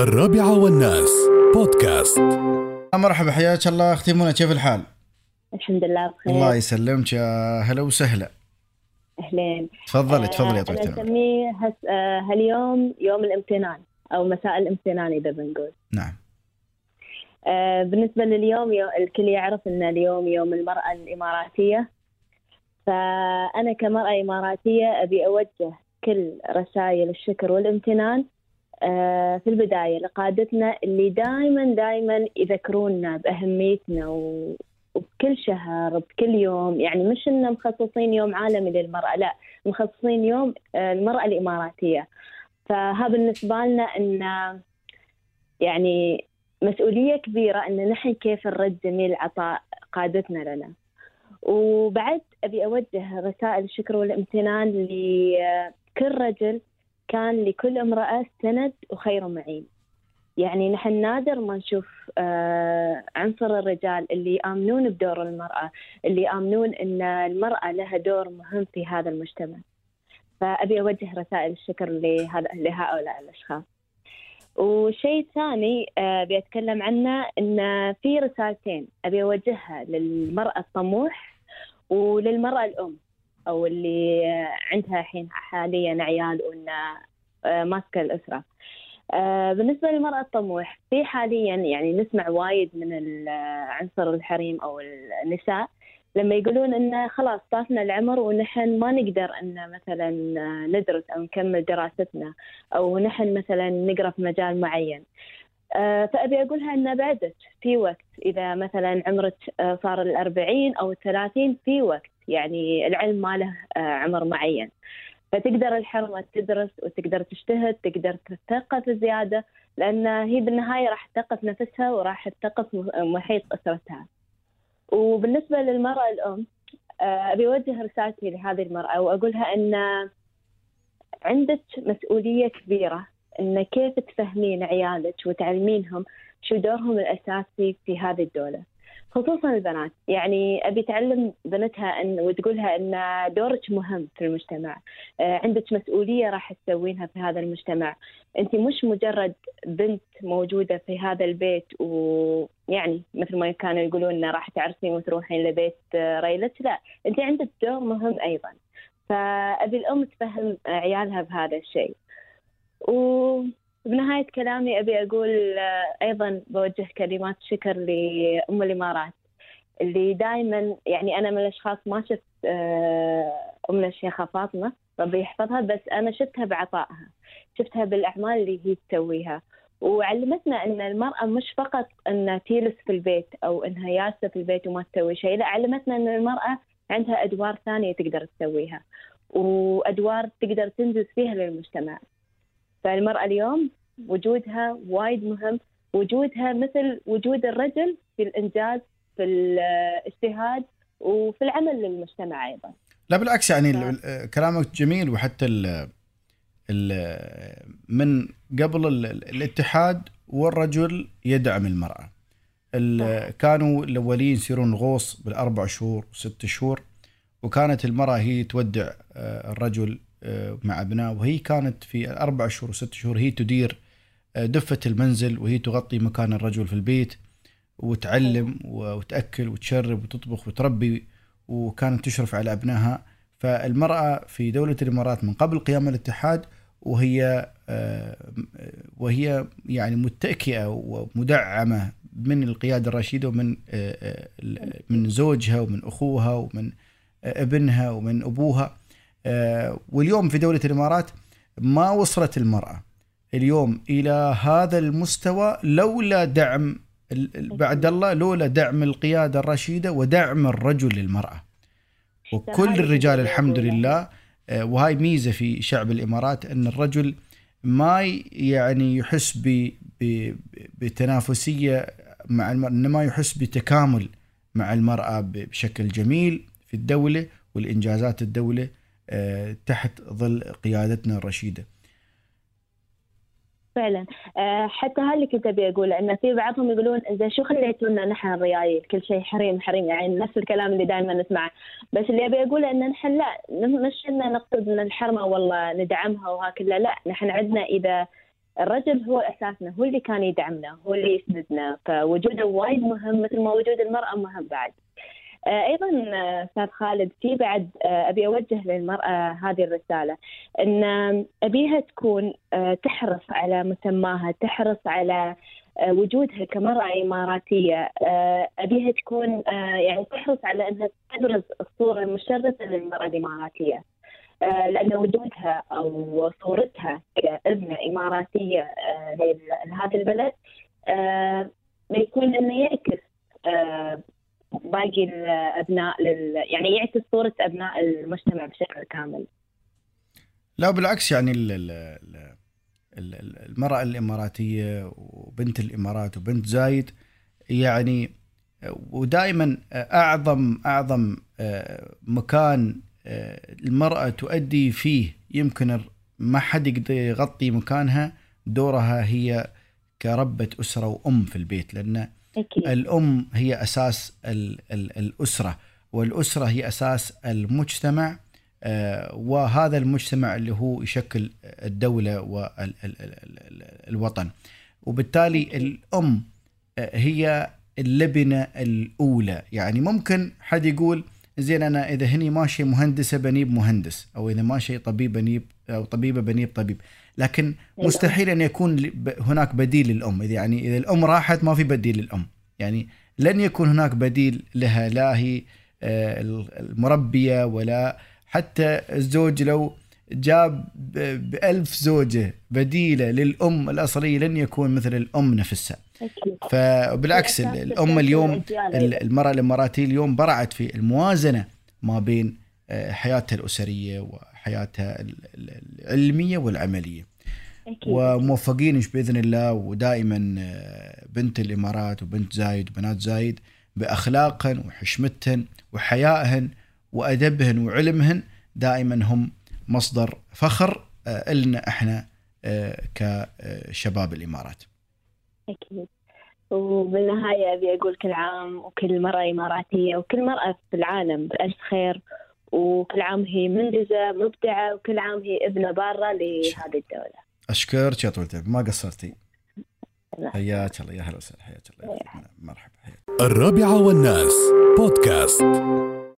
الرابعة والناس. بودكاست. مرحبا حياك الله. أختي منى كيف الحال؟ الحمد لله بخير. الله يسلمك. يا هلا وسهلا. أهلين. تفضلي تفضلي يا آه، طويلة أنا العمر. اسميه هس... آه، هاليوم يوم الامتنان أو مساء الامتنان إذا بنقول. نعم. آه، بالنسبة لليوم يو... الكل يعرف إن اليوم يوم المرأة الإماراتية. فأنا كمرأة إماراتية أبي أوجه كل رسائل الشكر والامتنان آه، في البداية لقادتنا اللي دائما دائما يذكرونا بأهميتنا و... وبكل شهر بكل يوم. يعني مش انه مخصصين يوم عالمي للمرأة لا مخصصين يوم آه، المرأة الإماراتية. فها بالنسبة لنا إن يعني مسؤولية كبيرة إن نحن كيف نرد جميل عطاء قادتنا لنا. وبعد أبي أوجه رسائل الشكر والامتنان لكل رجل كان لكل امرأة سند وخير معين يعني نحن نادر ما نشوف آه، عنصر الرجال اللي يآمنون بدور المرأة اللي يآمنون إن المرأة لها دور مهم في هذا المجتمع. فأبي أوجه رسائل الشكر لهؤلاء الأشخاص. والشيء الثاني آه، ابي اتكلم عنه إن في رسالتين أبي أوجهها للمرأة الطموح وللمرأة الأم. أو اللي عندها الحين حاليا عيال وإن آه، ماسكة الأسرة. آه، بالنسبة للمرأة الطموح في حاليا يعني نسمع وايد من عنصر الحريم أو النساء لما يقولون انه خلاص طافنا العمر ونحن ما نقدر إن مثلا آه، ندرس أو نكمل دراستنا أو نحن مثلا نقرأ في مجال معين. فأبي أقولها إن بعدك في وقت إذا مثلا عمرك صار الأربعين أو الثلاثين في وقت يعني العلم ما له آه، عمر معين. فتقدر الحرمة تدرس وتقدر تجتهد تقدر تثقف زيادة لأن هي بالنهاية راح تثقف نفسها وراح تثقف محيط أسرتها وبالنسبة للمرأة الأم آه، أبي أوجه رسالتي لهذه المرأة وأقولها أن عندك مسؤولية كبيرة أن كيف تفهمين عيالك وتعلمينهم شو دورهم الأساسي في هذه الدولة خصوصا البنات. يعني أبي تعلم بنتها ان وتقولها أن دورك مهم في المجتمع. آه، عندك مسؤولية راح تسوينها في هذا المجتمع. أنت مش مجرد بنت موجودة في هذا البيت ويعني مثل ما كانوا يقولون راح تعرسين وتروحين لبيت آه، ريلك لا أنت عندك دور مهم أيضا. فأبي الأم تفهم عيالها بهذا الشيء. وبنهايه كلامي أبي أقول آه، أيضا بوجه كلمات شكر لأم الإمارات اللي دائما يعني أنا من الأشخاص ما شفت آه، امنا الشيخة فاطمة ربي يحفظها بس أنا شفتها بعطائها شفتها بالأعمال اللي هي تسويها. وعلمتنا إن المرأة مش فقط انها تجلس في البيت أو إنها جالسه في البيت وما تسوي شيء لا علمتنا إن المرأة عندها أدوار ثانية تقدر تسويها وأدوار تقدر تنجز فيها للمجتمع. فالمرأة اليوم وجودها وايد مهم. وجودها مثل وجود الرجل في الإنجاز في الاجتهاد وفي العمل للمجتمع أيضا. لا بالعكس يعني ال- كلامك جميل وحتى ال من قبل ال- ال- الاتحاد والرجل يدعم المرأة. ال- كانوا الأولين يصيرون غوص بالأربع شهور وست شهور وكانت المرأة هي تودع آه، الرجل مع أبنائه. وهي كانت في الأربع شهور وست شهور هي تدير آه، دفة المنزل وهي تغطي مكان الرجل في البيت وتعلم وتأكل وتشرب وتطبخ وتربي وكانت تشرف على أبنائها. فالمرأة في دولة الإمارات من قبل قيام الاتحاد وهي آه، وهي يعني متكئة ومدعمة من القيادة الرشيدة ومن آه، من زوجها ومن أخوها ومن ابنها ومن أبوها. آه، واليوم في دولة الإمارات ما وصلت المرأة اليوم إلى هذا المستوى لولا دعم بعد الله لولا دعم القيادة الرشيدة ودعم الرجل للمرأة. وكل الرجال الحمد. لله آه، وهاي ميزة في شعب الإمارات أن الرجل ما يعني يحس ب- ب- بتنافسية مع المرأة إنما يحس بتكامل مع المرأة ب- بشكل جميل في الدولة والإنجازات الدولة. آه، تحت ظل قيادتنا الرشيدة. فعلا. آه، حتى هذا اللي كنت أبي أقول إن في بعضهم يقولون زين شو خليتونا نحن الريايل؟ كل شيء حريم حريم يعني نفس الكلام اللي دائما نسمعه. بس اللي أبي أقوله إن نحن لا مش ان نقصد إن الحرمة والله ندعمها وهكذا لا نحن عندنا إذا الرجل هو أساسنا هو اللي كان يدعمنا هو اللي يسندنا فوجوده وايد مهم مثل ما وجود المرأة مهم بعد. آه، أيضا آه، أستاذ خالد في بعد آه، أبي أوجه للمرأة هذه الرسالة إن أبيها تكون تحرص على مسماها تحرص على وجودها كمرأة إماراتية. أبيها تكون يعني تحرص على أنها تبرز الصورة المشرفة للمرأة الإماراتية. لأن وجودها أو صورتها كأبنة إماراتية لهذا البلد بيكون إنه يعكس باقي الأبناء لل... يعني يعكس صورة أبناء المجتمع بشكل كامل. لا بالعكس يعني ال ال المرأة الإماراتية وبنت الإمارات وبنت زايد يعني ودائما أعظم أعظم آه، مكان آه، المرأة تؤدي فيه يمكن ما حد يقدر يغطي مكانها دورها هي كربة أسرة وأم في البيت لأن أكيد. الأم هي أساس ال ال الأسرة والأسرة هي أساس المجتمع آه وهذا المجتمع اللي هو يشكل الدولة والوطن وبالتالي الأم آه هي اللبنة الأولى. يعني ممكن حد يقول زين أنا إذا هني ماشي مهندسة بنيب مهندس أو إذا ماشي طبيب بنيب أو طبيبة بنيب طبيب. لكن مستحيل أن يكون هناك بديل للأم. إذا يعني إذا الأم راحت ما في بديل للأم. يعني لن يكون هناك بديل لها لا هي آه، المربية ولا حتى الزوج لو جاب بألف زوجة بديلة للأم الأصلية لن يكون مثل الأم نفسها. فبالعكس الأم اليوم المرأة الإماراتية اليوم برعت في الموازنة ما بين آه، حياتها الأسرية وحياتها العلمية والعملية أكيد. وموفقين بإذن الله ودائما آه، بنت الإمارات وبنت زايد وبنات زايد بأخلاقهن وحشمتهن وحيائهن وأدبهن وعلمهن دائما هم مصدر فخر آه، لنا إحنا كشباب الإمارات. أكيد. وبالنهاية أبي أقول كل عام وكل مراه إماراتية وكل مراه في العالم بألف خير. وكل عام هي منجزة مبدعة وكل عام هي ابنه بارة لهذه الدولة. أشكرك يا طويل ما قصرتي. حياك الله. يا هلا وسهلا. حياك الله. مرحبا. حياك الرابعة والناس. بودكاست.